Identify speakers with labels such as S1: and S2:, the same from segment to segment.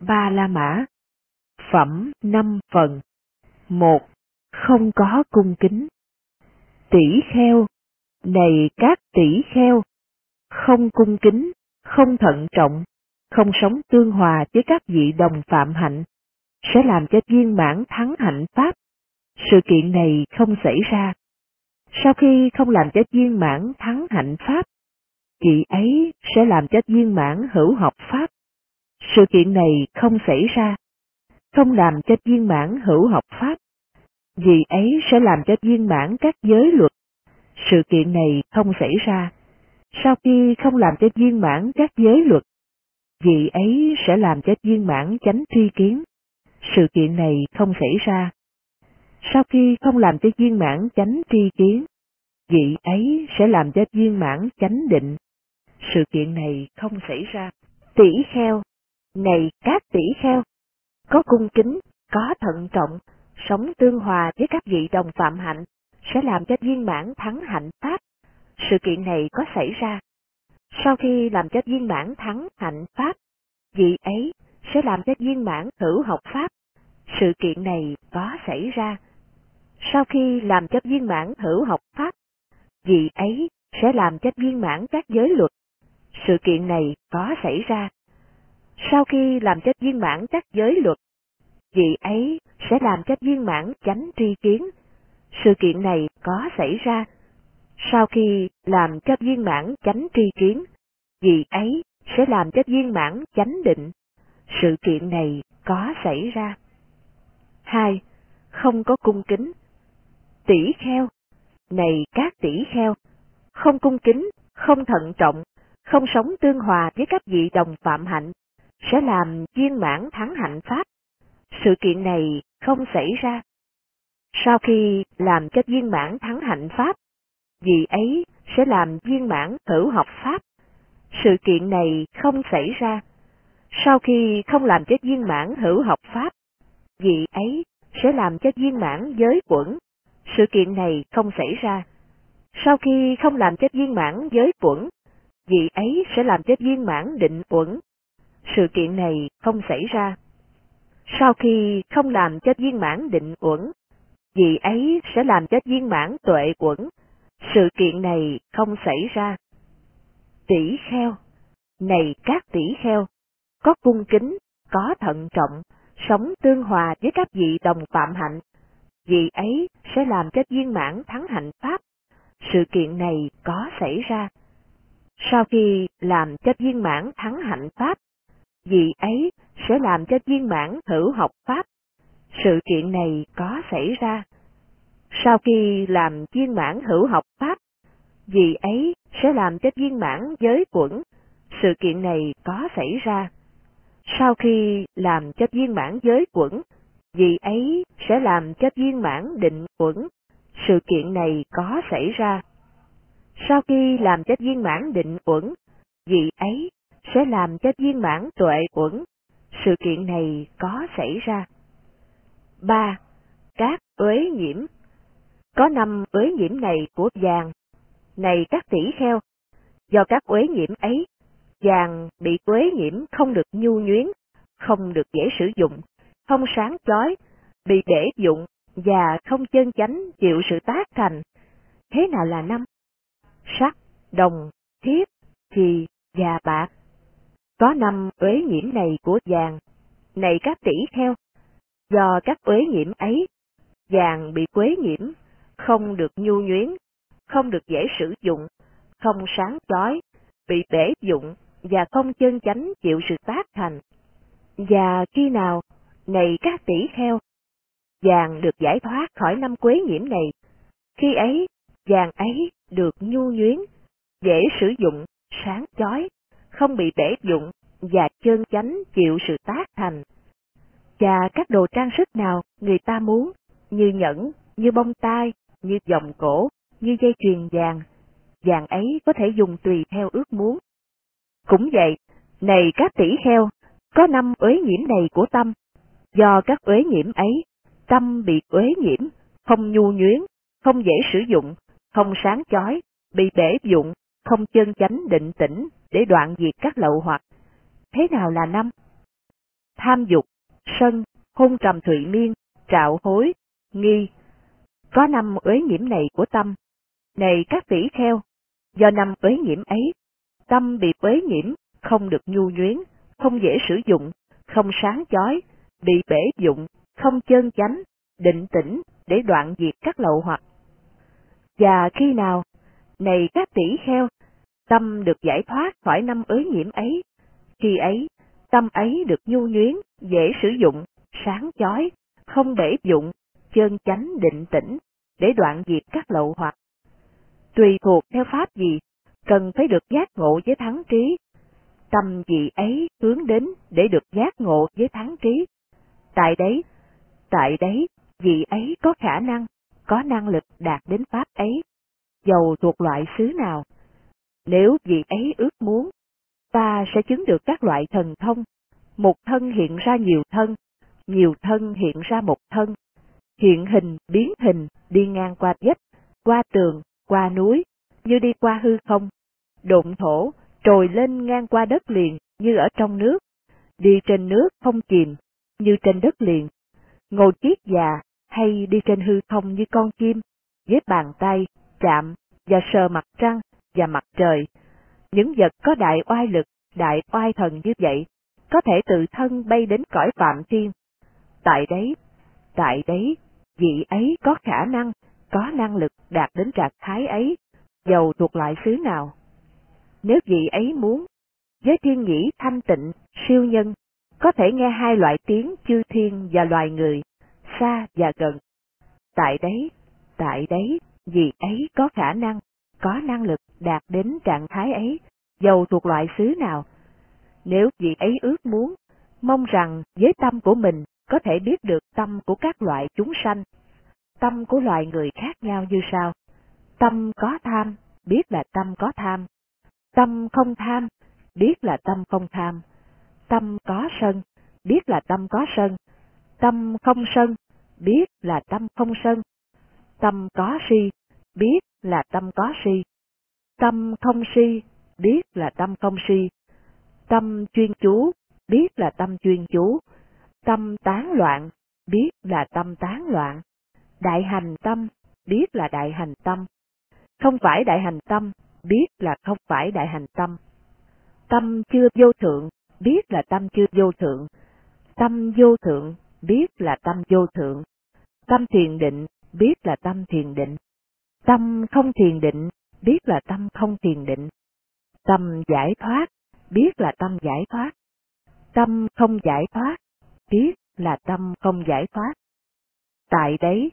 S1: Ba La Mã Phẩm năm phần một Không có cung kính Tỷ kheo Này các tỷ kheo Không cung kính, không thận trọng, không sống tương hòa với các vị đồng phạm hạnh, sẽ làm cho viên mãn thắng hạnh Pháp. Sự kiện này không xảy ra. Sau khi không làm cho viên mãn thắng hạnh Pháp, chị ấy sẽ làm cho viên mãn hữu học Pháp. Sự kiện này không xảy ra, không làm cho viên mãn hữu học Pháp. Vì ấy sẽ làm cho viên mãn các giới luật. Sự kiện này không xảy ra. Sau khi không làm cho viên mãn các giới luật, vì ấy sẽ làm cho viên mãn chánh tri kiến. Sự kiện này không xảy ra. Sau khi không làm cho viên mãn chánh tri kiến, vị ấy sẽ làm cho viên mãn chánh định. Sự kiện này không xảy ra. Tỷ kheo này các tỷ kheo, có cung kính, có thận trọng, sống tương hòa với các vị đồng phạm hạnh, sẽ làm cho viên mãn thắng hạnh Pháp. Sự kiện này có xảy ra. Sau khi làm cho viên mãn thắng hạnh Pháp, vị ấy sẽ làm cho viên mãn hữu học Pháp. Sự kiện này có xảy ra. Sau khi làm cho viên mãn hữu học Pháp, vị ấy sẽ làm cho viên mãn các giới luật. Sự kiện này có xảy ra. Sau khi làm cho viên mãn các giới luật, vị ấy sẽ làm cho viên mãn chánh tri kiến. Sự kiện này có xảy ra. Sau khi làm cho viên mãn chánh tri kiến, vị ấy sẽ làm cho viên mãn chánh định. Sự kiện này có xảy ra. 2. Không có cung kính. Tỷ kheo. Này các tỷ kheo, không cung kính, không thận trọng, không sống tương hòa với các vị đồng phạm hạnh, sẽ làm viên mãn thắng hạnh Pháp. Sự kiện này không xảy ra. Sau khi làm cho viên mãn thắng hạnh Pháp, vị ấy sẽ làm viên mãn hữu học Pháp. Sự kiện này không xảy ra. Sau khi không làm cho viên mãn hữu học Pháp, vị ấy sẽ làm cho viên mãn giới quẩn. Sự kiện này không xảy ra. Sau khi không làm cho viên mãn giới quẩn, vị ấy sẽ làm cho viên mãn định quẩn sự kiện này không xảy ra. Sau khi không làm cho viên mãn định uẩn, vị ấy sẽ làm cho viên mãn tuệ uẩn. Sự kiện này không xảy ra. Tỷ kheo, này các tỷ kheo, có cung kính, có thận trọng, sống tương hòa với các vị đồng phạm hạnh, vị ấy sẽ làm cho viên mãn thắng hạnh pháp. Sự kiện này có xảy ra. Sau khi làm cho viên mãn thắng hạnh pháp, vì ấy sẽ làm cho viên mãn hữu học Pháp. Sự kiện này có xảy ra. Sau khi làm viên mãn hữu học Pháp, vì ấy sẽ làm cho viên mãn giới quẩn. Sự kiện này có xảy ra. Sau khi làm cho viên mãn giới quẩn, vì ấy sẽ làm cho viên mãn định quẩn. Sự kiện này có xảy ra. Sau khi làm cho viên mãn định quẩn, vì ấy sẽ làm cho viên mãn tuệ uẩn. Sự kiện này có xảy ra. 3. Các uế nhiễm Có năm uế nhiễm này của vàng. Này các tỷ kheo, do các uế nhiễm ấy, vàng bị uế nhiễm không được nhu nhuyến, không được dễ sử dụng, không sáng chói, bị để dụng và không chân chánh chịu sự tác thành. Thế nào là năm? Sắt, đồng, thiết, thì và bạc có năm uế nhiễm này của vàng, này các tỷ kheo, do các uế nhiễm ấy, vàng bị quế nhiễm, không được nhu nhuyến, không được dễ sử dụng, không sáng chói, bị bể dụng và không chân chánh chịu sự tác thành. Và khi nào, này các tỷ kheo, vàng được giải thoát khỏi năm quế nhiễm này, khi ấy, vàng ấy được nhu nhuyến, dễ sử dụng, sáng chói, không bị bể dụng và chân chánh chịu sự tác thành. Và các đồ trang sức nào người ta muốn, như nhẫn, như bông tai, như vòng cổ, như dây chuyền vàng, vàng ấy có thể dùng tùy theo ước muốn. Cũng vậy, này các tỷ kheo, có năm uế nhiễm này của tâm, do các uế nhiễm ấy, tâm bị uế nhiễm, không nhu nhuyến, không dễ sử dụng, không sáng chói, bị bể dụng, không chân chánh định tĩnh để đoạn diệt các lậu hoặc. Thế nào là năm? tham dục, sân, hung trầm thụy miên, trạo hối, nghi. Có năm uế nhiễm này của tâm. Này các tỷ kheo, do năm uế nhiễm ấy, tâm bị uế nhiễm, không được nhu nhuyến, không dễ sử dụng, không sáng chói, bị bể dụng, không chân chánh, định tĩnh để đoạn diệt các lậu hoặc. Và khi nào, này các tỷ kheo, tâm được giải thoát khỏi năm ới nhiễm ấy, khi ấy, tâm ấy được nhu nhuyến, dễ sử dụng, sáng chói, không bể dụng, chân chánh định tĩnh, để đoạn diệt các lậu hoặc. Tùy thuộc theo pháp gì, cần phải được giác ngộ với thắng trí. Tâm gì ấy hướng đến để được giác ngộ với thắng trí. Tại đấy, tại đấy, vị ấy có khả năng, có năng lực đạt đến pháp ấy, dầu thuộc loại xứ nào. Nếu vị ấy ước muốn, ta sẽ chứng được các loại thần thông, một thân hiện ra nhiều thân, nhiều thân hiện ra một thân, hiện hình biến hình đi ngang qua vách, qua tường, qua núi, như đi qua hư không, độn thổ, trồi lên ngang qua đất liền như ở trong nước, đi trên nước không chìm, như trên đất liền, ngồi chiếc già hay đi trên hư không như con chim, với bàn tay, chạm và sờ mặt trăng và mặt trời. Những vật có đại oai lực, đại oai thần như vậy, có thể tự thân bay đến cõi phạm thiên. Tại đấy, tại đấy, vị ấy có khả năng, có năng lực đạt đến trạng thái ấy, dầu thuộc loại xứ nào. Nếu vị ấy muốn, với thiên nhĩ thanh tịnh, siêu nhân, có thể nghe hai loại tiếng chư thiên và loài người, xa và gần. Tại đấy, tại đấy, vì ấy có khả năng, có năng lực đạt đến trạng thái ấy, dầu thuộc loại xứ nào. Nếu vị ấy ước muốn, mong rằng với tâm của mình có thể biết được tâm của các loại chúng sanh. Tâm của loài người khác nhau như sau. Tâm có tham, biết là tâm có tham. Tâm không tham, biết là tâm không tham. Tâm có sân, biết là tâm có sân. Tâm không sân, biết là tâm không sân. Tâm có si, biết là tâm có si. Tâm không si, biết là tâm không si. Tâm chuyên chú, biết là tâm chuyên chú. Tâm tán loạn, biết là tâm tán loạn. Đại hành tâm, biết là đại hành tâm. Không phải đại hành tâm, biết là không phải đại hành tâm. Tâm chưa vô thượng, biết là tâm chưa vô thượng. Tâm vô thượng, biết là tâm vô thượng. Tâm thiền định, biết là tâm thiền định. Tâm không thiền định, biết là tâm không thiền định. Tâm giải thoát, biết là tâm giải thoát. Tâm không giải thoát, biết là tâm không giải thoát. Tại đấy,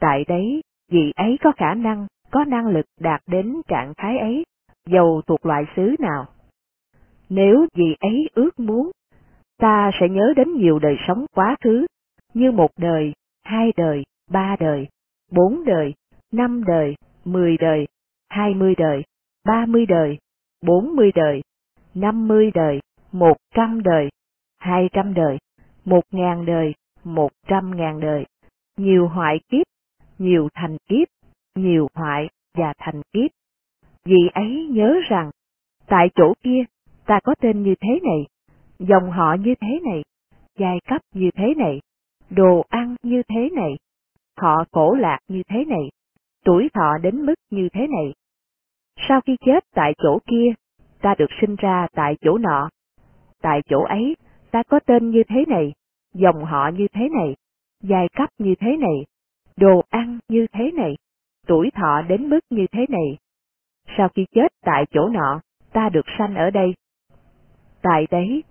S1: tại đấy, vị ấy có khả năng, có năng lực đạt đến trạng thái ấy, dầu thuộc loại xứ nào. Nếu vị ấy ước muốn, ta sẽ nhớ đến nhiều đời sống quá khứ, như một đời, hai đời, ba đời, bốn đời, năm đời, mười đời, hai mươi đời, ba mươi đời, bốn mươi đời, năm mươi đời, một trăm đời, hai trăm đời, một ngàn đời, một trăm ngàn đời, nhiều hoại kiếp, nhiều thành kiếp, nhiều hoại và thành kiếp. Vì ấy nhớ rằng, tại chỗ kia, ta có tên như thế này, dòng họ như thế này, giai cấp như thế này, đồ ăn như thế này, họ cổ lạc như thế này, tuổi thọ đến mức như thế này. Sau khi chết tại chỗ kia, ta được sinh ra tại chỗ nọ. Tại chỗ ấy, ta có tên như thế này, dòng họ như thế này, giai cấp như thế này, đồ ăn như thế này, tuổi thọ đến mức như thế này. Sau khi chết tại chỗ nọ, ta được sanh ở đây. Tại đấy,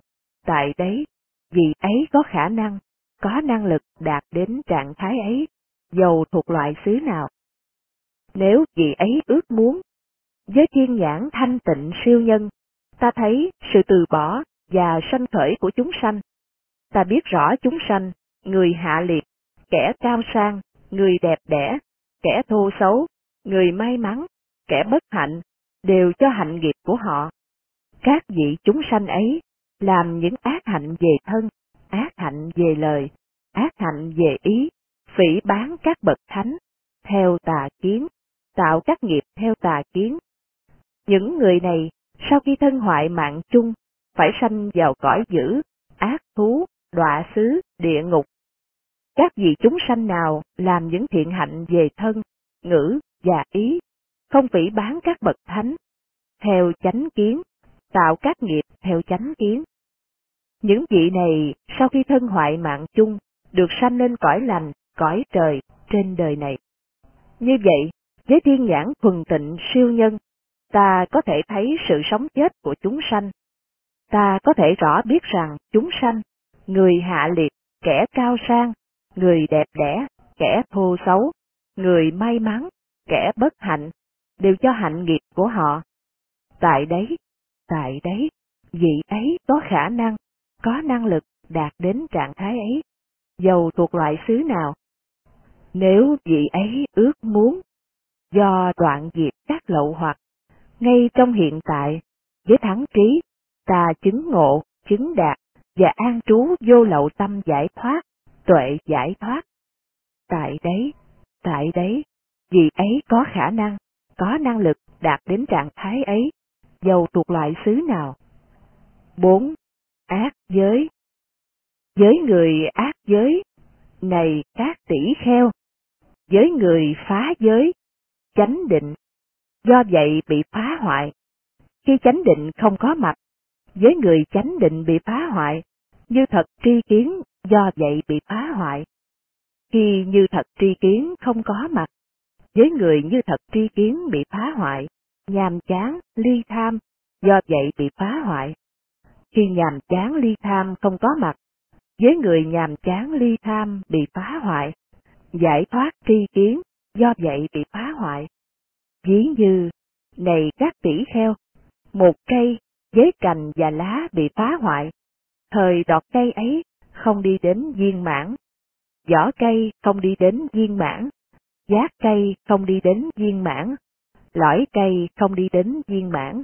S1: tại đấy, vì ấy có khả năng, có năng lực đạt đến trạng thái ấy, dầu thuộc loại xứ nào. Nếu vị ấy ước muốn, với thiên nhãn thanh tịnh siêu nhân, ta thấy sự từ bỏ và sanh khởi của chúng sanh. Ta biết rõ chúng sanh, người hạ liệt, kẻ cao sang, người đẹp đẽ, kẻ thô xấu, người may mắn, kẻ bất hạnh, đều cho hạnh nghiệp của họ. Các vị chúng sanh ấy làm những ác hạnh về thân, ác hạnh về lời, ác hạnh về ý, phỉ bán các bậc thánh, theo tà kiến, tạo các nghiệp theo tà kiến. Những người này, sau khi thân hoại mạng chung, phải sanh vào cõi dữ, ác thú, đọa xứ, địa ngục. Các vị chúng sanh nào làm những thiện hạnh về thân, ngữ và ý, không phỉ bán các bậc thánh, theo chánh kiến, tạo các nghiệp theo chánh kiến. Những vị này sau khi thân hoại mạng chung, được sanh lên cõi lành, cõi trời trên đời này. Như vậy, với thiên nhãn thuần tịnh siêu nhân, ta có thể thấy sự sống chết của chúng sanh. Ta có thể rõ biết rằng chúng sanh, người hạ liệt, kẻ cao sang, người đẹp đẽ, kẻ thô xấu, người may mắn, kẻ bất hạnh, đều cho hạnh nghiệp của họ. Tại đấy, tại đấy, vị ấy có khả năng, có năng lực đạt đến trạng thái ấy, dầu thuộc loại xứ nào. Nếu vị ấy ước muốn, do đoạn diệt các lậu hoặc, ngay trong hiện tại, với thắng trí, ta chứng ngộ, chứng đạt, và an trú vô lậu tâm giải thoát, tuệ giải thoát. Tại đấy, tại đấy, vì ấy có khả năng, có năng lực đạt đến trạng thái ấy, dầu thuộc loại xứ nào. 4. Ác giới giới người ác giới, này các tỷ kheo, giới người phá giới, chánh định, do vậy bị phá hoại. Khi chánh định không có mặt, với người chánh định bị phá hoại, như thật tri kiến do vậy bị phá hoại. Khi như thật tri kiến không có mặt, với người như thật tri kiến bị phá hoại, nhàm chán, ly tham, do vậy bị phá hoại. Khi nhàm chán ly tham không có mặt, với người nhàm chán ly tham bị phá hoại, giải thoát tri kiến, do vậy bị phá hoại. Ví như, này các tỷ kheo, một cây với cành và lá bị phá hoại, thời đọt cây ấy không đi đến viên mãn, vỏ cây không đi đến viên mãn, giác cây không đi đến viên mãn, lõi cây không đi đến viên mãn.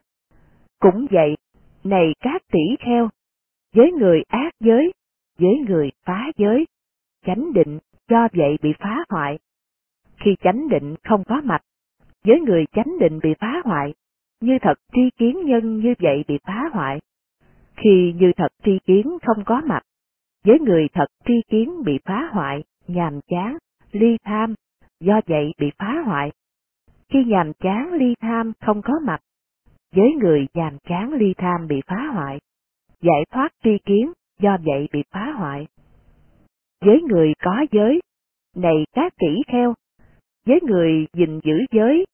S1: Cũng vậy, này các tỷ kheo, với người ác giới, với người phá giới, chánh định do vậy bị phá hoại. Khi chánh định không có mặt, với người chánh định bị phá hoại, như thật tri kiến nhân như vậy bị phá hoại. Khi như thật tri kiến không có mặt, với người thật tri kiến bị phá hoại, nhàm chán, ly tham, do vậy bị phá hoại. Khi nhàm chán ly tham không có mặt, với người nhàm chán ly tham bị phá hoại, giải thoát tri kiến, do vậy bị phá hoại. Với người có giới, này các tỷ kheo, với người gìn giữ giới,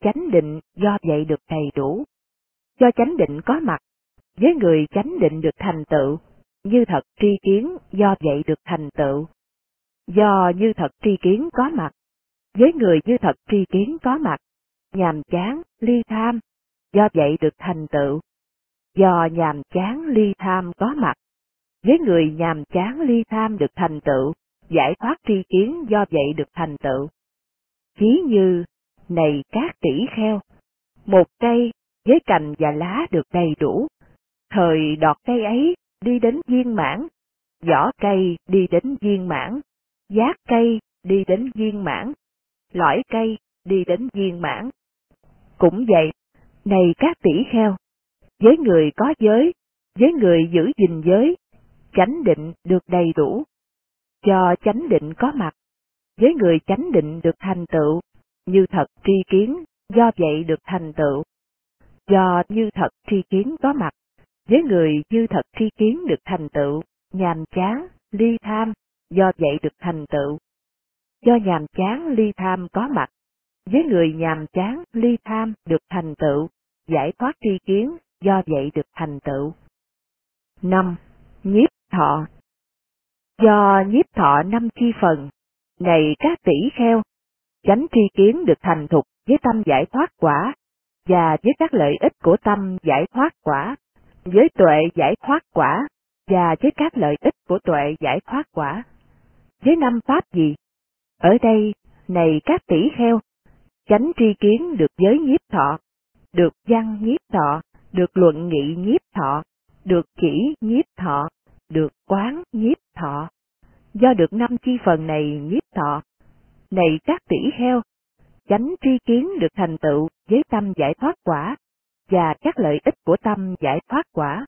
S1: chánh định do vậy được đầy đủ. Do chánh định có mặt, với người chánh định được thành tựu, như thật tri kiến do vậy được thành tựu. Do như thật tri kiến có mặt, với người như thật tri kiến có mặt, nhàm chán, ly tham, do vậy được thành tựu. Do nhàm chán ly tham có mặt, với người nhàm chán ly tham được thành tựu, giải thoát tri kiến do vậy được thành tựu. Ví như, này các tỷ kheo, một cây với cành và lá được đầy đủ, thời đọt cây ấy đi đến viên mãn, vỏ cây đi đến viên mãn, giác cây đi đến viên mãn, lõi cây đi đến viên mãn. Cũng vậy, này các tỷ kheo, với người có giới, với người giữ gìn giới, chánh định được đầy đủ. Cho chánh định có mặt, với người chánh định được thành tựu, như thật tri kiến, do vậy được thành tựu. Do như thật tri kiến có mặt, với người như thật tri kiến được thành tựu, nhàm chán, ly tham, do vậy được thành tựu. Do nhàm chán ly tham có mặt, với người nhàm chán ly tham được thành tựu, giải thoát tri kiến, do vậy được thành tựu. 5. Nhiếp thọ Do nhiếp thọ năm chi phần, này các tỷ kheo, chánh tri kiến được thành thục với tâm giải thoát quả, và với các lợi ích của tâm giải thoát quả, với tuệ giải thoát quả, và với các lợi ích của tuệ giải thoát quả. Với năm pháp gì? Ở đây, này các tỷ kheo, chánh tri kiến được giới nhiếp thọ, được văn nhiếp thọ, được luận nghị nhiếp thọ, được chỉ nhiếp thọ, được quán nhiếp thọ. Do được năm chi phần này nhiếp thọ, này các tỷ heo chánh tri kiến được thành tựu với tâm giải thoát quả, và các lợi ích của tâm giải thoát quả,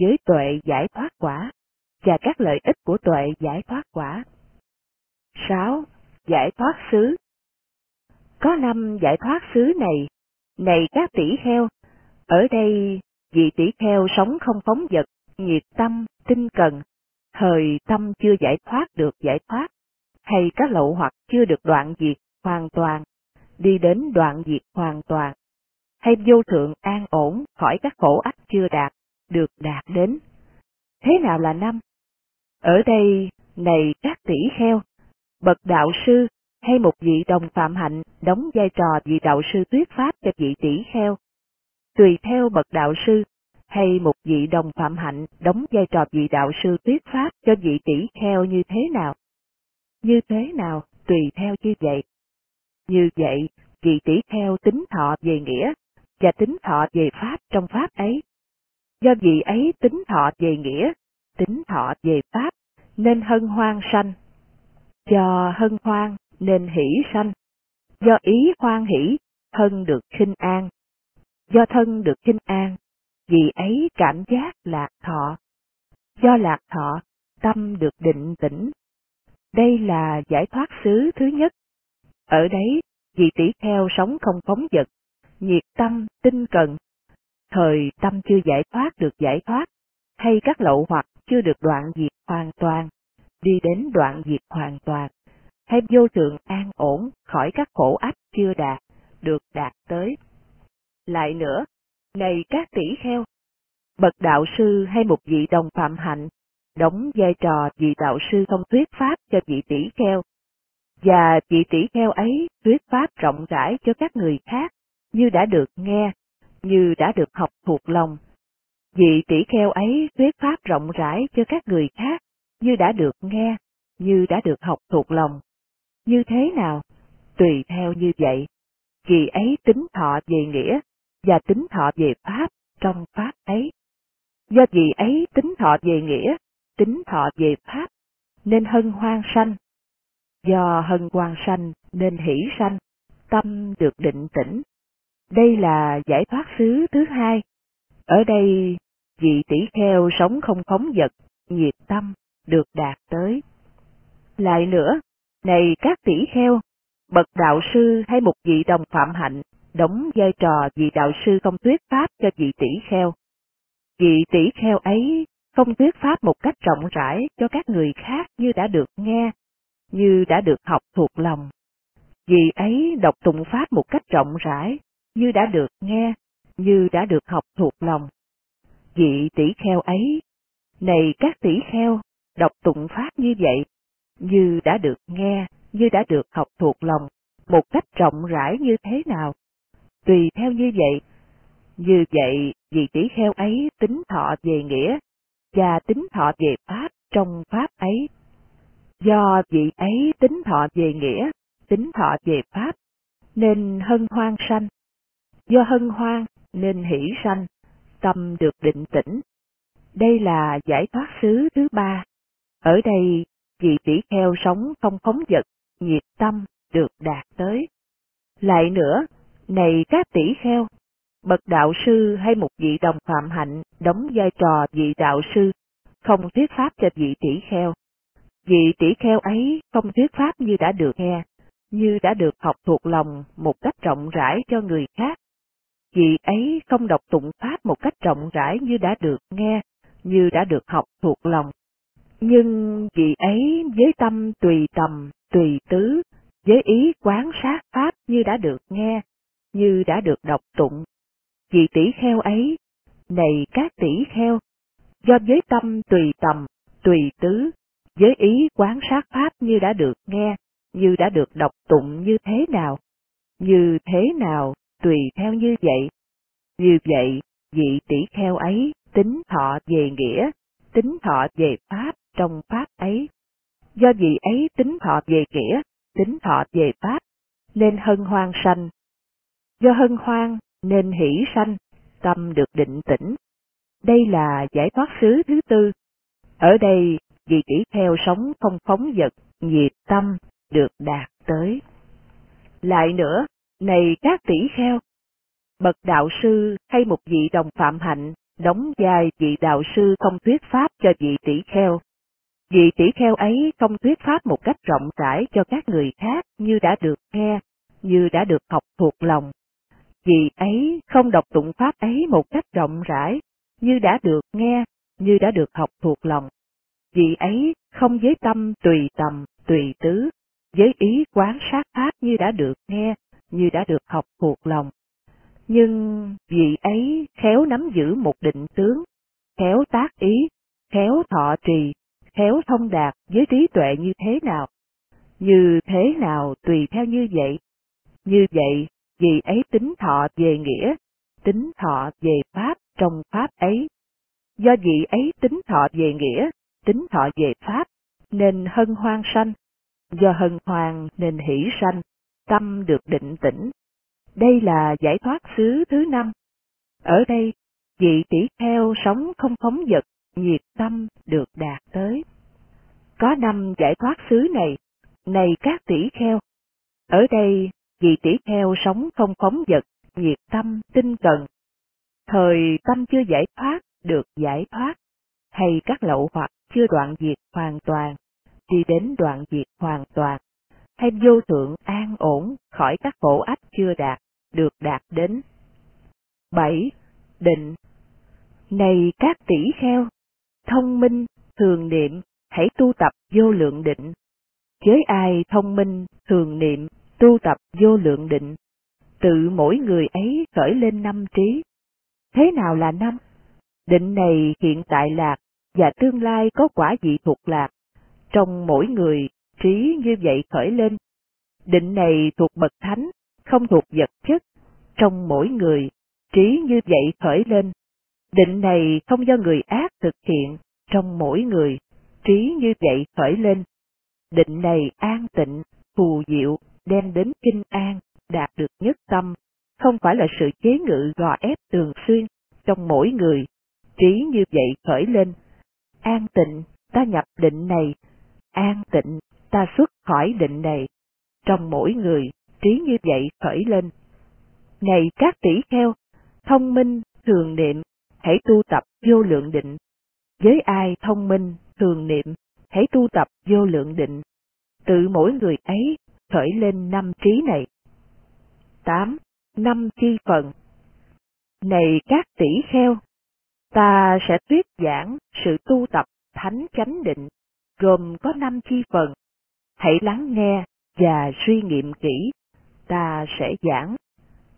S1: với tuệ giải thoát quả, và các lợi ích của tuệ giải thoát quả. 6. Giải thoát xứ Có năm giải thoát xứ này, này các tỷ heo ở đây vị tỷ heo sống không phóng vật, nhiệt tâm, tinh cần, thời tâm chưa giải thoát được giải thoát, hay các lậu hoặc chưa được đoạn diệt hoàn toàn, đi đến đoạn diệt hoàn toàn, hay vô thượng an ổn khỏi các khổ ách chưa đạt, được đạt đến. Thế nào là năm? Ở đây, này các tỷ kheo, bậc đạo sư hay một vị đồng phạm hạnh đóng vai trò vị đạo sư thuyết pháp cho vị tỷ kheo. Tùy theo bậc đạo sư hay một vị đồng phạm hạnh đóng vai trò vị đạo sư thuyết pháp cho vị tỷ kheo như thế nào? Như thế nào, tùy theo như vậy. Như vậy, vị tỷ kheo tính thọ về nghĩa, và tính thọ về pháp trong pháp ấy. Do vị ấy tính thọ về nghĩa, tính thọ về pháp, nên hân hoan sanh. Do hân hoan nên hỷ sanh. Do ý hoan hỷ, thân được khinh an. Do thân được khinh an, vì ấy cảm giác lạc thọ. Do lạc thọ, tâm được định tĩnh. Đây là giải thoát xứ thứ nhất. Ở đấy, vị tỷ kheo sống không phóng vật, nhiệt tâm, tinh cần. Thời tâm chưa giải thoát được giải thoát, hay các lậu hoặc chưa được đoạn diệt hoàn toàn, đi đến đoạn diệt hoàn toàn, hay vô thượng an ổn khỏi các khổ ách chưa đạt, được đạt tới. Lại nữa, này các tỷ kheo, bậc đạo sư hay một vị đồng phạm hạnh, đóng vai trò vị đạo sư không thuyết pháp cho vị tỷ kheo, và vị tỷ kheo ấy thuyết pháp rộng rãi cho các người khác, như đã được nghe, như đã được học thuộc lòng. Vị tỷ kheo ấy thuyết pháp rộng rãi cho các người khác, như đã được nghe, như đã được học thuộc lòng. Như thế nào? Tùy theo như vậy. vị ấy tính thọ về nghĩa, và tính thọ về pháp trong pháp ấy. Do vì ấy tính thọ về nghĩa, tính thọ về pháp, nên hân hoan sanh. Do hân hoan sanh nên hỷ sanh, tâm được định tĩnh. Đây là giải thoát xứ thứ hai. Ở đây, vị tỷ kheo sống không phóng vật, nhiệt tâm, được đạt tới. Lại nữa, này các tỷ kheo, bậc đạo sư hay một vị đồng phạm hạnh, đóng vai trò vị đạo sư không thuyết pháp cho vị tỷ kheo. Vị tỷ kheo ấy không thuyết pháp một cách rộng rãi cho các người khác như đã được nghe, như đã được học thuộc lòng. Vị ấy đọc tụng pháp một cách rộng rãi, như đã được nghe, như đã được học thuộc lòng. Vị tỷ kheo ấy, này các tỷ kheo, đọc tụng pháp như vậy, như đã được nghe, như đã được học thuộc lòng, một cách rộng rãi như thế nào. Tùy theo như vậy, như vậy vị tỷ kheo ấy tính thọ về nghĩa, và tính thọ về pháp trong pháp ấy. Do vị ấy tính thọ về nghĩa, tính thọ về pháp, nên hân hoan sanh. Do hân hoan nên hỷ sanh, tâm được định tĩnh. Đây là giải thoát xứ thứ ba. Ở đây, vị tỷ kheo sống không phóng vật, nhiệt tâm, được đạt tới. Lại nữa, này các tỷ kheo, bậc đạo sư hay một vị đồng phạm hạnh đóng vai trò vị đạo sư, không thuyết pháp cho vị tỷ kheo. Vị tỷ kheo ấy không thuyết pháp như đã được nghe, như đã được học thuộc lòng một cách rộng rãi cho người khác. Vị ấy không đọc tụng pháp một cách rộng rãi như đã được nghe, như đã được học thuộc lòng. Nhưng vị ấy với tâm tùy tầm, tùy tứ, với ý quán sát pháp như đã được nghe, như đã được đọc tụng. Vị tỷ kheo ấy, này các tỷ kheo, do với tâm tùy tầm, tùy tứ, với ý quán sát pháp như đã được nghe, như đã được đọc tụng như thế nào, như thế nào, tùy theo như vậy. Như vậy, vị tỷ kheo ấy tính thọ về nghĩa, tính thọ về pháp trong pháp ấy. Do vị ấy tính thọ về nghĩa, tính thọ về pháp, nên hân hoan sanh. Do hân hoan nên hỷ sanh, tâm được định tĩnh. Đây là giải thoát xứ thứ tư. Ở đây, vị tỷ kheo sống không phóng vật, nhiệt tâm, được đạt tới. Lại nữa, này các tỷ kheo, bậc đạo sư hay một vị đồng phạm hạnh đóng vai vị đạo sư không thuyết pháp cho vị tỷ kheo, Vị tỷ kheo ấy không thuyết pháp một cách rộng rãi cho các người khác như đã được nghe, như đã được học thuộc lòng vì ấy không đọc tụng pháp ấy một cách rộng rãi, như đã được nghe, như đã được học thuộc lòng. vì ấy không với tâm tùy tầm, tùy tứ, với ý quán sát pháp như đã được nghe, như đã được học thuộc lòng. Nhưng vị ấy khéo nắm giữ một định tướng, khéo tác ý, khéo thọ trì, khéo thông đạt với trí tuệ như thế nào. Như thế nào tùy theo như vậy. Như vậy, vì ấy tính thọ về nghĩa, tính thọ về pháp trong pháp ấy. Do vị ấy tính thọ về nghĩa, tính thọ về pháp, nên hân hoan sanh. Do hân hoan nên hỷ sanh, tâm được định tĩnh. Đây là giải thoát xứ thứ năm. Ở đây, vị tỷ kheo sống không phóng vật, nhiệt tâm được đạt tới. Có năm giải thoát xứ này, này các tỷ kheo. Ở đây, vì tỷ kheo sống không phóng vật, nhiệt tâm, tinh cần. Thời tâm chưa giải thoát, được giải thoát, hay các lậu hoặc chưa đoạn diệt hoàn toàn, đi đến đoạn diệt hoàn toàn, hay vô thượng an ổn khỏi các khổ ách chưa đạt, được đạt đến. 7. Định Này các tỷ kheo, thông minh, thường niệm, hãy tu tập vô lượng định. Với ai thông minh, thường niệm, tu tập vô lượng định, tự mỗi người ấy khởi lên năm trí. Thế nào là năm? Định này hiện tại lạc, và tương lai có quả vị thuộc lạc. Trong mỗi người, trí như vậy khởi lên. Định này thuộc bậc thánh, không thuộc vật chất. Trong mỗi người, trí như vậy khởi lên. Định này không do người ác thực hiện, trong mỗi người, trí như vậy khởi lên. Định này an tịnh, phù diệu, đem đến kinh an, đạt được nhất tâm, không phải là sự chế ngự gò ép thường xuyên trong mỗi người. Trí như vậy khởi lên. An tịnh, ta nhập định này. An tịnh, ta xuất khỏi định này. Trong mỗi người, trí như vậy khởi lên. Này các tỷ kheo, thông minh, thường niệm, hãy tu tập vô lượng định. Với ai thông minh, thường niệm, hãy tu tập vô lượng định. Tự mỗi người ấy khởi lên năm trí này. 8. Năm chi phần Này các tỷ kheo, ta sẽ thuyết giảng sự tu tập thánh chánh định, gồm có năm chi phần. Hãy lắng nghe và suy nghiệm kỹ, ta sẽ giảng.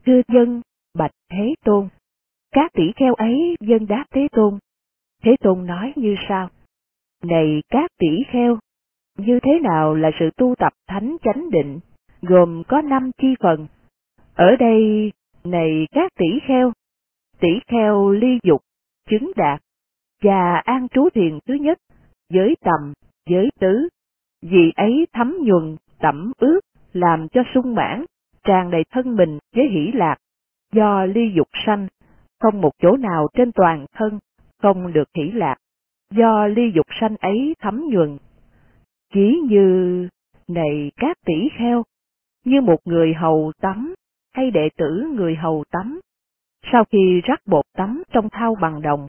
S1: Thưa dân, bạch Thế Tôn. Các tỷ kheo ấy dân đáp Thế Tôn. Thế Tôn nói như sau. Này các tỷ kheo, như thế nào là sự tu tập thánh chánh định, gồm có năm chi phần. Ở đây, này các tỷ kheo, tỷ kheo ly dục, chứng đạt, và an trú thiền thứ nhất, giới tầm, giới tứ, vì ấy thấm nhuần, tẩm ướt, làm cho sung mãn, tràn đầy thân mình với hỷ lạc, do ly dục sanh, không một chỗ nào trên toàn thân không được hỷ lạc, do ly dục sanh ấy thấm nhuần. Chỉ như, này các tỷ kheo, như một người hầu tắm, hay đệ tử người hầu tắm, sau khi rắc bột tắm trong thau bằng đồng,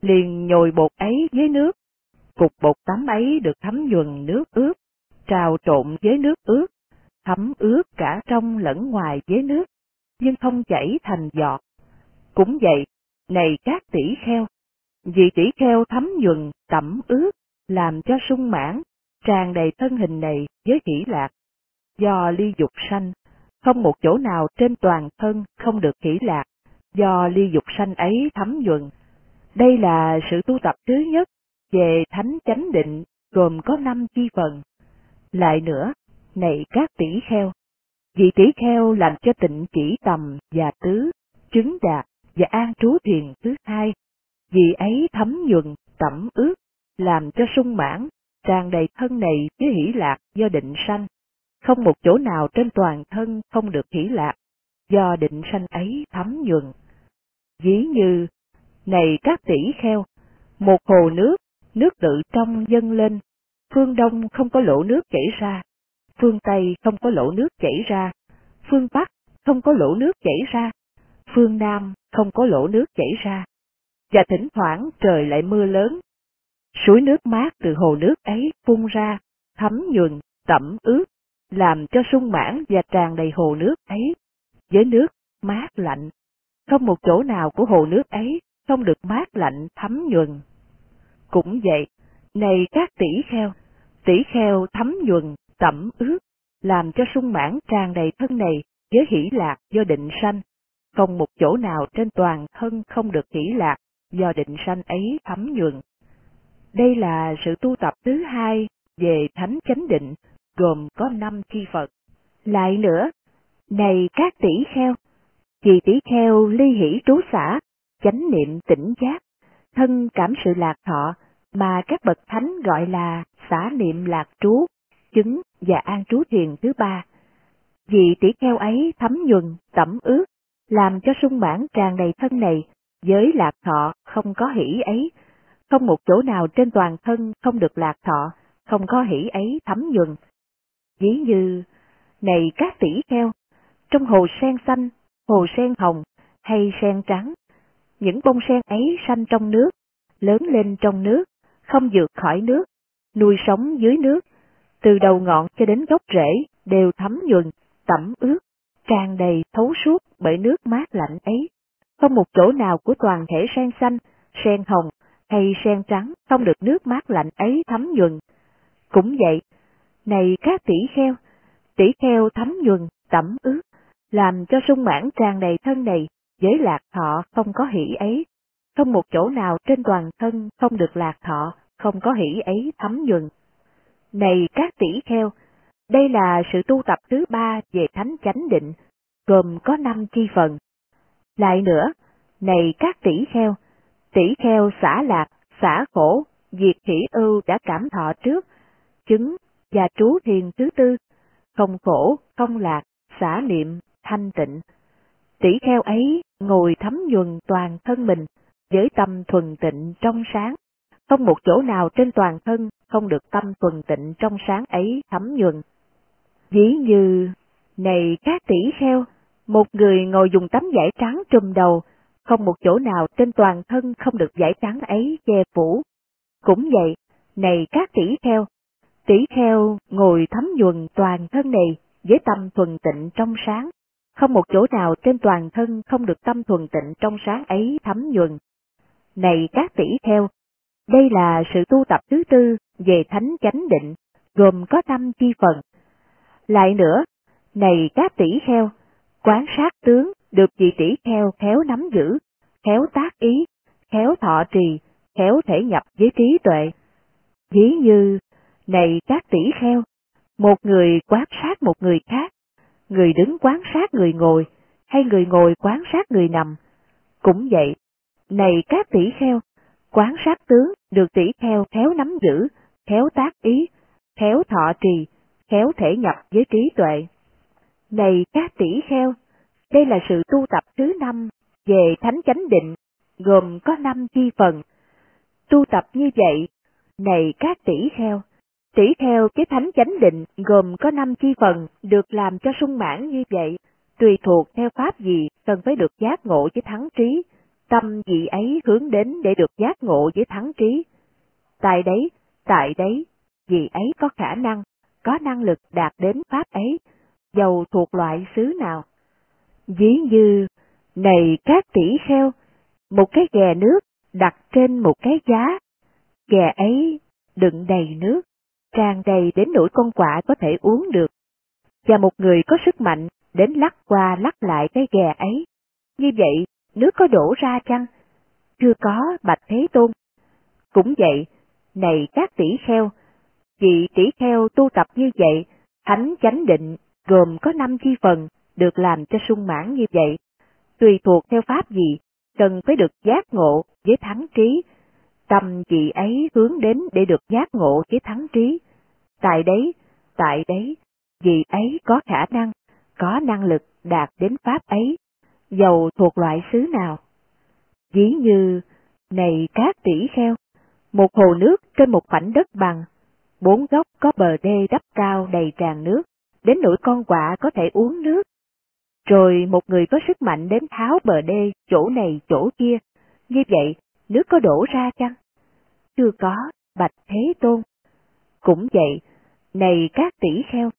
S1: liền nhồi bột ấy với nước, cục bột tắm ấy được thấm nhuần nước ướt, trào trộn với nước ướt, thấm ướt cả trong lẫn ngoài với nước, nhưng không chảy thành giọt. Cũng vậy, này các tỷ kheo, vì tỷ kheo thấm nhuần, tẩm ướt, làm cho sung mãn, tràn đầy thân hình này với hỷ lạc. Do ly dục sanh, không một chỗ nào trên toàn thân không được hỷ lạc, do ly dục sanh ấy thấm nhuận Đây là sự tu tập thứ nhất về thánh chánh định gồm có năm chi phần. Lại nữa, này các tỷ kheo, vị tỷ kheo làm cho tịnh chỉ tầm và tứ, chứng đạt và an trú thiền thứ hai, vì ấy thấm nhuận tẩm ướt, làm cho sung mãn, tràn đầy thân này với hỷ lạc do định sanh. Không một chỗ nào trên toàn thân không được hỷ lạc, do định sanh ấy thấm nhuần. Ví như, này các tỷ kheo, một hồ nước, nước tự trong dâng lên, phương đông không có lỗ nước chảy ra, phương tây không có lỗ nước chảy ra, phương bắc không có lỗ nước chảy ra, phương nam không có lỗ nước chảy ra. Và thỉnh thoảng trời lại mưa lớn, Suối nước mát từ hồ nước ấy phun ra, thấm nhuần, tẩm ướt, làm cho sung mãn và tràn đầy hồ nước ấy, với nước mát lạnh. Không một chỗ nào của hồ nước ấy không được mát lạnh thấm nhuần. Cũng vậy, này các tỷ kheo, tỷ kheo thấm nhuần, tẩm ướt, làm cho sung mãn tràn đầy thân này với hỷ lạc do định sanh. Không một chỗ nào trên toàn thân không được hỷ lạc do định sanh ấy thấm nhuần. Đây là sự tu tập thứ hai về thánh chánh định, gồm có năm chi Phật. Lại nữa, này các tỷ kheo, vì tỷ kheo ly hỷ trú xã, chánh niệm tỉnh giác, thân cảm sự lạc thọ, mà các bậc thánh gọi là xả niệm lạc trú, chứng và an trú thiền thứ ba. Vì tỷ kheo ấy thấm nhuần, tẩm ướt, làm cho sung mãn tràn đầy thân này, với lạc thọ không có hỷ ấy, không một chỗ nào trên toàn thân không được lạc thọ, không có hỷ ấy thấm nhuần. Ví như, này các tỷ kheo, trong hồ sen xanh, hồ sen hồng hay sen trắng, những bông sen ấy xanh trong nước, lớn lên trong nước, không vượt khỏi nước, nuôi sống dưới nước, từ đầu ngọn cho đến gốc rễ đều thấm nhuần, tẩm ướt, tràn đầy thấu suốt bởi nước mát lạnh ấy. Không một chỗ nào của toàn thể sen xanh, sen hồng hay sen trắng không được nước mát lạnh ấy thấm nhuần. Cũng vậy, này các tỷ kheo, tỷ kheo thấm nhuần, tẩm ướt, làm cho sung mãn tràn đầy thân này, giới lạc thọ không có hỷ ấy. Không một chỗ nào trên toàn thân không được lạc thọ, không có hỷ ấy thấm nhuần. Này các tỷ kheo, đây là sự tu tập thứ ba về thánh chánh định, gồm có năm chi phần. Lại nữa, này các tỷ kheo, tỷ kheo xả lạc, xả khổ, diệt hỷ ưu đã cảm thọ trước, chứng và trú thiền thứ tư, không khổ, không lạc, xả niệm, thanh tịnh. Tỷ kheo ấy ngồi thấm nhuần toàn thân mình, với tâm thuần tịnh trong sáng, không một chỗ nào trên toàn thân không được tâm thuần tịnh trong sáng ấy thấm nhuần. Ví như, này các tỷ kheo, một người ngồi dùng tấm vải trắng trùm đầu, không một chỗ nào trên toàn thân không được giải trắng ấy che phủ. Cũng vậy, này các tỷ kheo, tỷ kheo ngồi thấm nhuần toàn thân này với tâm thuần tịnh trong sáng, không một chỗ nào trên toàn thân không được tâm thuần tịnh trong sáng ấy thấm nhuần. Này các tỷ kheo, đây là sự tu tập thứ tư về thánh chánh định, gồm có năm chi phần. Lại nữa, này các tỷ kheo, quán sát tướng được vị tỷ kheo khéo nắm giữ, khéo tác ý, khéo thọ trì, khéo thể nhập với trí tuệ. Ví như, này các tỷ kheo, một người quán sát một người khác, người đứng quán sát người ngồi, hay người ngồi quán sát người nằm. Cũng vậy, này các tỷ kheo, quán sát tướng được tỷ kheo khéo nắm giữ, khéo tác ý, khéo thọ trì, khéo thể nhập với trí tuệ. Này các tỷ kheo, đây là sự tu tập thứ năm về thánh chánh định, gồm có năm chi phần. Tu tập như vậy, này các tỷ kheo, tỷ kheo cái thánh chánh định gồm có năm chi phần được làm cho sung mãn như vậy, tùy thuộc theo pháp gì cần phải được giác ngộ với thắng trí, tâm gì ấy hướng đến để được giác ngộ với thắng trí. Tại đấy, tại đấy, vị ấy có khả năng, có năng lực đạt đến pháp ấy, dầu thuộc loại xứ nào. Ví như, này các tỷ kheo, một cái ghè nước đặt trên một cái giá, ghè ấy đựng đầy nước, tràn đầy đến nỗi con quạ có thể uống được, và một người có sức mạnh đến lắc qua lắc lại cái ghè ấy. Như vậy, nước có đổ ra chăng? Chưa có, bạch Thế Tôn. Cũng vậy, này các tỷ kheo, vị tỷ kheo tu tập như vậy, thánh chánh định gồm có năm chi phần được làm cho sung mãn như vậy, tùy thuộc theo pháp gì, cần phải được giác ngộ với thắng trí, tâm chị ấy hướng đến để được giác ngộ với thắng trí. Tại đấy, tại đấy, vị ấy có khả năng, có năng lực đạt đến pháp ấy, dầu thuộc loại xứ nào. Ví như, này các tỷ kheo, một hồ nước trên một khoảnh đất bằng, bốn góc có bờ đê đắp cao đầy tràn nước, đến nỗi con quạ có thể uống nước. Rồi một người có sức mạnh đến tháo bờ đê chỗ này chỗ kia, như vậy nước có đổ ra chăng? Chưa có, bạch Thế Tôn. Cũng vậy, này các tỷ kheo,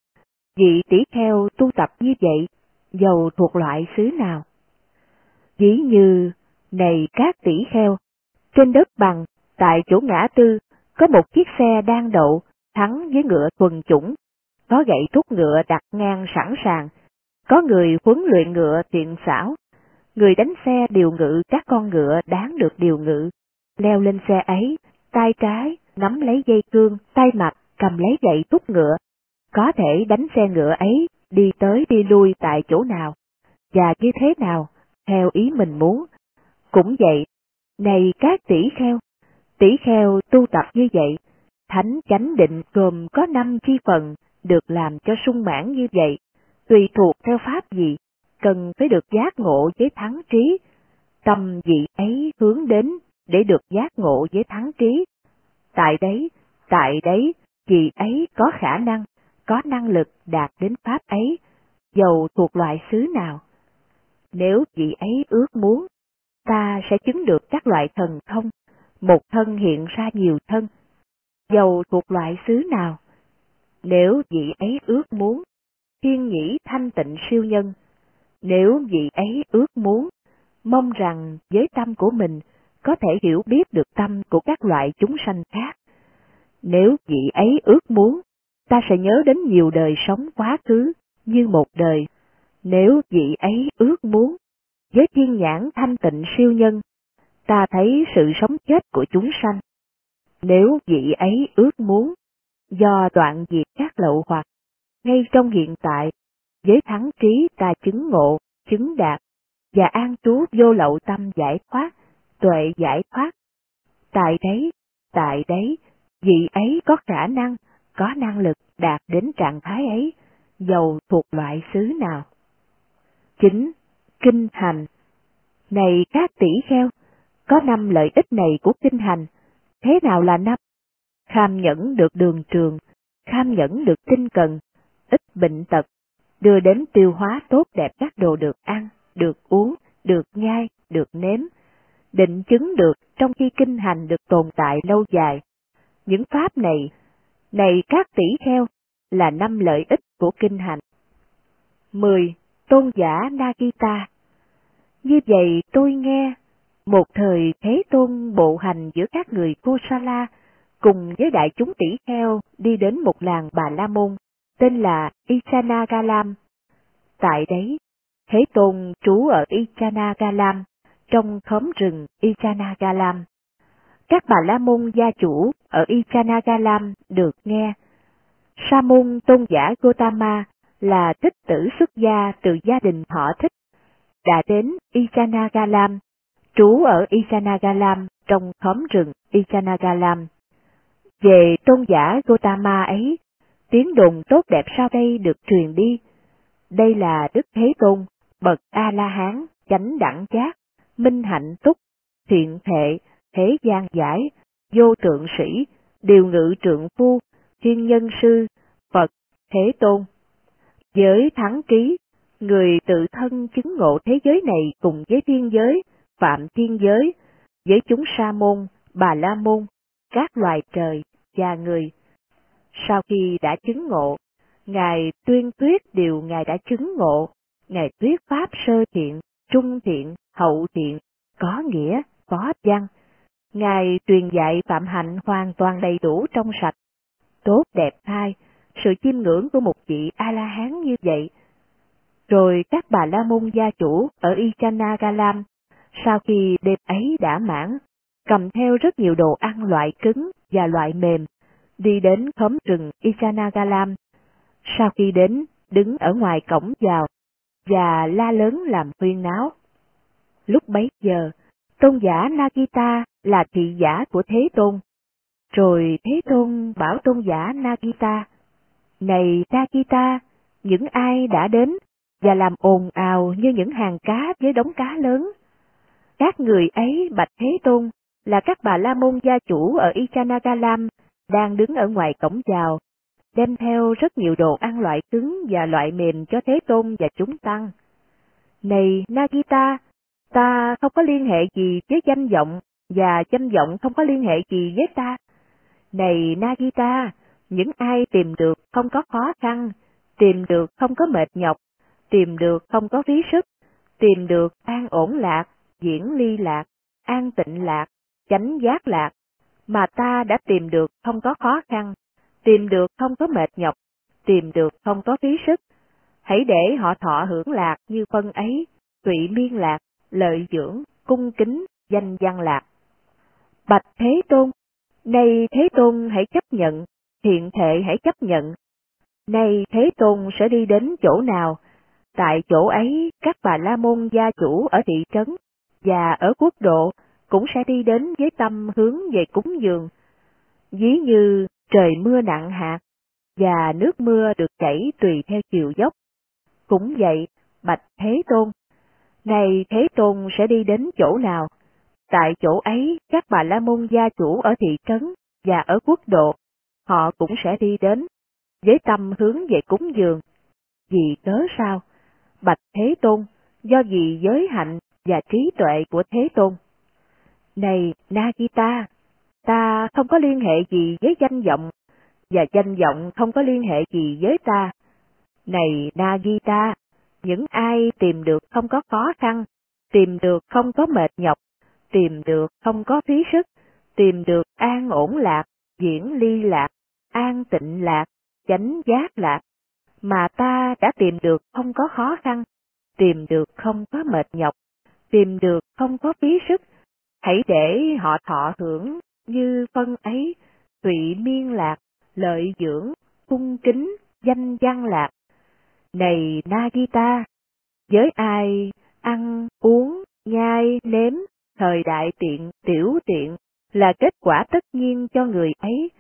S1: vị tỷ kheo tu tập như vậy, dầu thuộc loại xứ nào? Ví như, này các tỷ kheo, trên đất bằng, tại chỗ ngã tư, có một chiếc xe đang đậu, thắng với ngựa thuần chủng, có gậy thúc ngựa đặt ngang sẵn sàng, có người huấn luyện ngựa tiện xảo, người đánh xe điều ngự các con ngựa đáng được điều ngự, leo lên xe ấy, tay trái nắm lấy dây cương, tay mặt cầm lấy gậy thúc ngựa, có thể đánh xe ngựa ấy đi tới đi lui tại chỗ nào, và như thế nào, theo ý mình muốn. Cũng vậy, này các tỷ kheo, tỷ kheo tu tập như vậy, thánh chánh định gồm có năm chi phần được làm cho sung mãn như vậy, tùy thuộc theo pháp gì, cần phải được giác ngộ với thắng trí, tâm vị ấy hướng đến để được giác ngộ với thắng trí. Tại đấy, tại đấy, vị ấy có khả năng, có năng lực đạt đến pháp ấy, dầu thuộc loại xứ nào. Nếu vị ấy ước muốn, ta sẽ chứng được các loại thần thông, một thân hiện ra nhiều thân, dầu thuộc loại xứ nào. Nếu vị ấy ước muốn, thiên nhĩ thanh tịnh siêu nhân, nếu vị ấy ước muốn, mong rằng với tâm của mình có thể hiểu biết được tâm của các loại chúng sanh khác. Nếu vị ấy ước muốn, ta sẽ nhớ đến nhiều đời sống quá khứ như một đời. Nếu vị ấy ước muốn, với thiên nhãn thanh tịnh siêu nhân, ta thấy sự sống chết của chúng sanh. Nếu vị ấy ước muốn, do đoạn diệt các lậu hoặc, ngay trong hiện tại, với thắng trí ta chứng ngộ, chứng đạt, và an trú vô lậu tâm giải thoát, tuệ giải thoát. Tại đấy, tại đấy, vị ấy có khả năng, có năng lực đạt đến trạng thái ấy, dầu thuộc loại xứ nào. Chính, kinh hành. Này các tỷ kheo, có năm lợi ích này của kinh hành, thế nào là năm? Kham nhẫn được đường trường, kham nhẫn được tinh cần, ít bệnh tật, đưa đến tiêu hóa tốt đẹp các đồ được ăn, được uống, được nhai, được nếm, định chứng được trong khi kinh hành được tồn tại lâu dài. Những pháp này, này các tỷ kheo, là năm lợi ích của kinh hành. 10. Tôn giả Nagita Như vậy tôi nghe, một thời Thế Tôn bộ hành giữa các người Kosala cùng với đại chúng tỷ kheo đi đến một làng Bà La Môn, tên là Ichanagalam. Tại đấy, Thế Tôn trú ở Ichanagalam, trong khóm rừng Ichanagalam. Các bà La Môn gia chủ ở Ichanagalam được nghe. Sa môn tôn giả Gotama là thích tử xuất gia từ gia đình họ thích, đã đến Ichanagalam, trú ở Ichanagalam trong khóm rừng Ichanagalam. Về tôn giả Gotama ấy, tiếng đồn tốt đẹp sau đây được truyền đi. Đây là Đức Thế Tôn, bậc A-la-hán, chánh đẳng giác, minh hạnh túc, thiện thệ, thế gian giải, vô tượng sĩ, điều ngự trượng phu, thiên nhân sư, Phật, Thế Tôn. Giới thắng ký người tự thân chứng ngộ thế giới này cùng với thiên giới, phạm thiên giới, với chúng sa môn, bà la môn, các loài trời và người. Sau khi đã chứng ngộ, Ngài tuyên tuyết điều Ngài đã chứng ngộ, Ngài tuyết pháp sơ thiện, trung thiện, hậu thiện, có nghĩa, có văn. Ngài truyền dạy phạm hạnh hoàn toàn đầy đủ trong sạch, tốt đẹp thai, sự chiêm ngưỡng của một vị A-la-hán như vậy. Rồi các bà la môn gia chủ ở Ichanagalam, sau khi đêm ấy đã mãn, cầm theo rất nhiều đồ ăn loại cứng và loại mềm, đi đến khóm rừng Ichanagalam. Sau khi đến, đứng ở ngoài cổng vào, và la lớn làm huyên náo. Lúc bấy giờ, tôn giả Nagita là thị giả của Thế Tôn. Rồi Thế Tôn bảo tôn giả Nagita, Này Nagita, những ai đã đến và làm ồn ào như những hàng cá với đống cá lớn. Các người ấy bạch Thế Tôn là các bà la môn gia chủ ở Ichanagalam đang đứng ở ngoài cổng chào, đem theo rất nhiều đồ ăn loại cứng và loại mềm cho Thế Tôn và chúng tăng. Này Nagita, ta không có liên hệ gì với danh vọng, và danh vọng không có liên hệ gì với ta. Này Nagita, những ai tìm được không có khó khăn, tìm được không có mệt nhọc, tìm được không có phí sức, tìm được an ổn lạc, diễn ly lạc, an tịnh lạc, chánh giác lạc, mà ta đã tìm được không có khó khăn, tìm được không có mệt nhọc, tìm được không có phí sức. Hãy để họ thọ hưởng lạc như phân ấy, tụy miên lạc, lợi dưỡng, cung kính, danh văn lạc. Bạch Thế Tôn, nay Thế Tôn hãy chấp nhận, hiện thệ hãy chấp nhận. Nay Thế Tôn sẽ đi đến chỗ nào? Tại chỗ ấy, các bà la môn gia chủ ở thị trấn và ở quốc độ cũng sẽ đi đến với tâm hướng về cúng dường. Ví như trời mưa nặng hạt, và nước mưa được chảy tùy theo chiều dốc. Cũng vậy, Bạch Thế Tôn. Này Thế Tôn sẽ đi đến chỗ nào? Tại chỗ ấy, các bà la môn gia chủ ở thị trấn và ở quốc độ, họ cũng sẽ đi đến, với tâm hướng về cúng dường. Vì cớ sao? Bạch Thế Tôn, do vì giới hạnh và trí tuệ của Thế Tôn. Này Nagita, ta không có liên hệ gì với danh vọng, và danh vọng không có liên hệ gì với ta. Này Nagita, những ai tìm được không có khó khăn, tìm được không có mệt nhọc, tìm được không có phí sức, tìm được an ổn lạc, diễn ly lạc, an tịnh lạc, chánh giác lạc, mà ta đã tìm được không có khó khăn, tìm được không có mệt nhọc, tìm được không có phí sức, hãy để họ thọ hưởng như phân ấy, tụy miên lạc, lợi dưỡng, cung kính, danh văn lạc. Này Nagita, với ai ăn, uống, nhai, nếm, thời đại tiện, tiểu tiện là kết quả tất nhiên cho người ấy.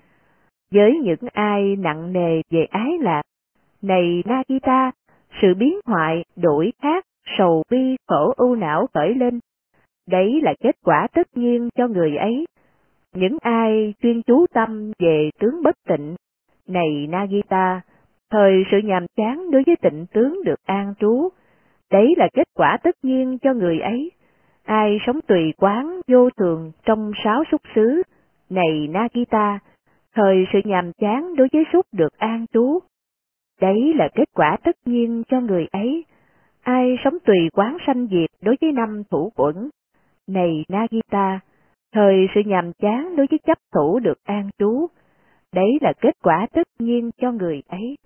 S1: Với những ai nặng nề về ái lạc, này Nagita, sự biến hoại, đổi khác, sầu bi, khổ ưu não khởi lên. Đấy là kết quả tất nhiên cho người ấy. Những ai chuyên chú tâm về tướng bất tịnh, này Nagita, thời sự nhàm chán đối với tịnh tướng được an trú, đấy là kết quả tất nhiên cho người ấy. Ai sống tùy quán vô thường trong sáu xúc xứ, này Nagita, thời sự nhàm chán đối với xúc được an trú. Đấy là kết quả tất nhiên cho người ấy. Ai sống tùy quán sanh diệt đối với năm thủ quẩn, này Nagita, thời sự nhàm chán đối với chấp thủ được an trú. Đấy là kết quả tất nhiên cho người ấy.